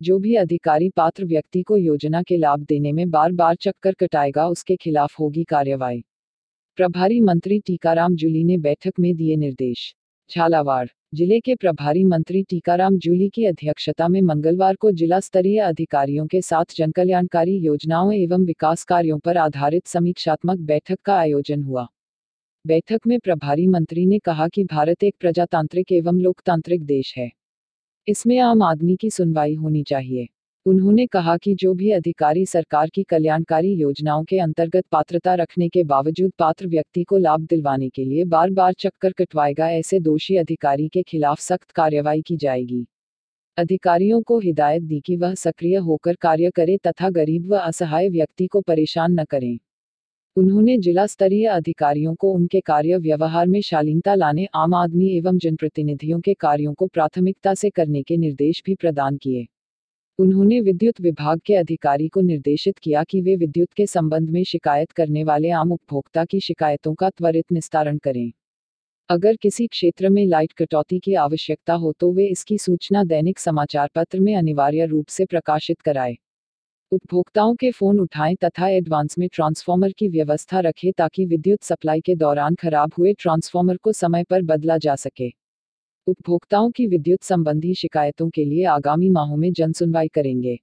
जो भी अधिकारी पात्र व्यक्ति को योजना के लाभ देने में बार बार चक्कर कटाएगा, उसके खिलाफ होगी कार्रवाई प्रभारी मंत्री टीकाराम जूली ने बैठक में दिए निर्देश। झालावाड़ ज़िले के प्रभारी मंत्री टीकाराम जूली की अध्यक्षता में मंगलवार को जिला स्तरीय अधिकारियों के साथ जनकल्याणकारी योजनाओं एवं विकास कार्यों पर आधारित समीक्षात्मक बैठक का आयोजन हुआ। बैठक में प्रभारी मंत्री ने कहा कि भारत एक प्रजातांत्रिक एवं लोकतांत्रिक देश है। इसमें आम आदमी की सुनवाई होनी चाहिए। उन्होंने कहा कि जो भी अधिकारी सरकार की कल्याणकारी योजनाओं के अंतर्गत पात्रता रखने के बावजूद पात्र व्यक्ति को लाभ दिलवाने के लिए बार बार चक्कर कटवाएगा, ऐसे दोषी अधिकारी के खिलाफ सख्त कार्रवाई की जाएगी। अधिकारियों को हिदायत दी कि वह सक्रिय होकर कार्य करे तथा गरीब व असहाय व्यक्ति को परेशान न करें। उन्होंने जिला स्तरीय अधिकारियों को उनके कार्य व्यवहार में शालीनता लाने, आम आदमी एवं जनप्रतिनिधियों के कार्यों को प्राथमिकता से करने के निर्देश भी प्रदान किए। उन्होंने विद्युत विभाग के अधिकारी को निर्देशित किया कि वे विद्युत के संबंध में शिकायत करने वाले आम उपभोक्ता की शिकायतों का त्वरित निस्तारण करें। अगर किसी क्षेत्र में लाइट कटौती की आवश्यकता हो तो वे इसकी सूचना दैनिक समाचार पत्र में अनिवार्य रूप से प्रकाशित कराए। उपभोक्ताओं के फ़ोन उठाएँ तथा एडवांस में ट्रांसफार्मर की व्यवस्था रखें ताकि विद्युत सप्लाई के दौरान खराब हुए ट्रांसफार्मर को समय पर बदला जा सके। उपभोक्ताओं की विद्युत संबंधी शिकायतों के लिए आगामी माहों में जनसुनवाई करेंगे।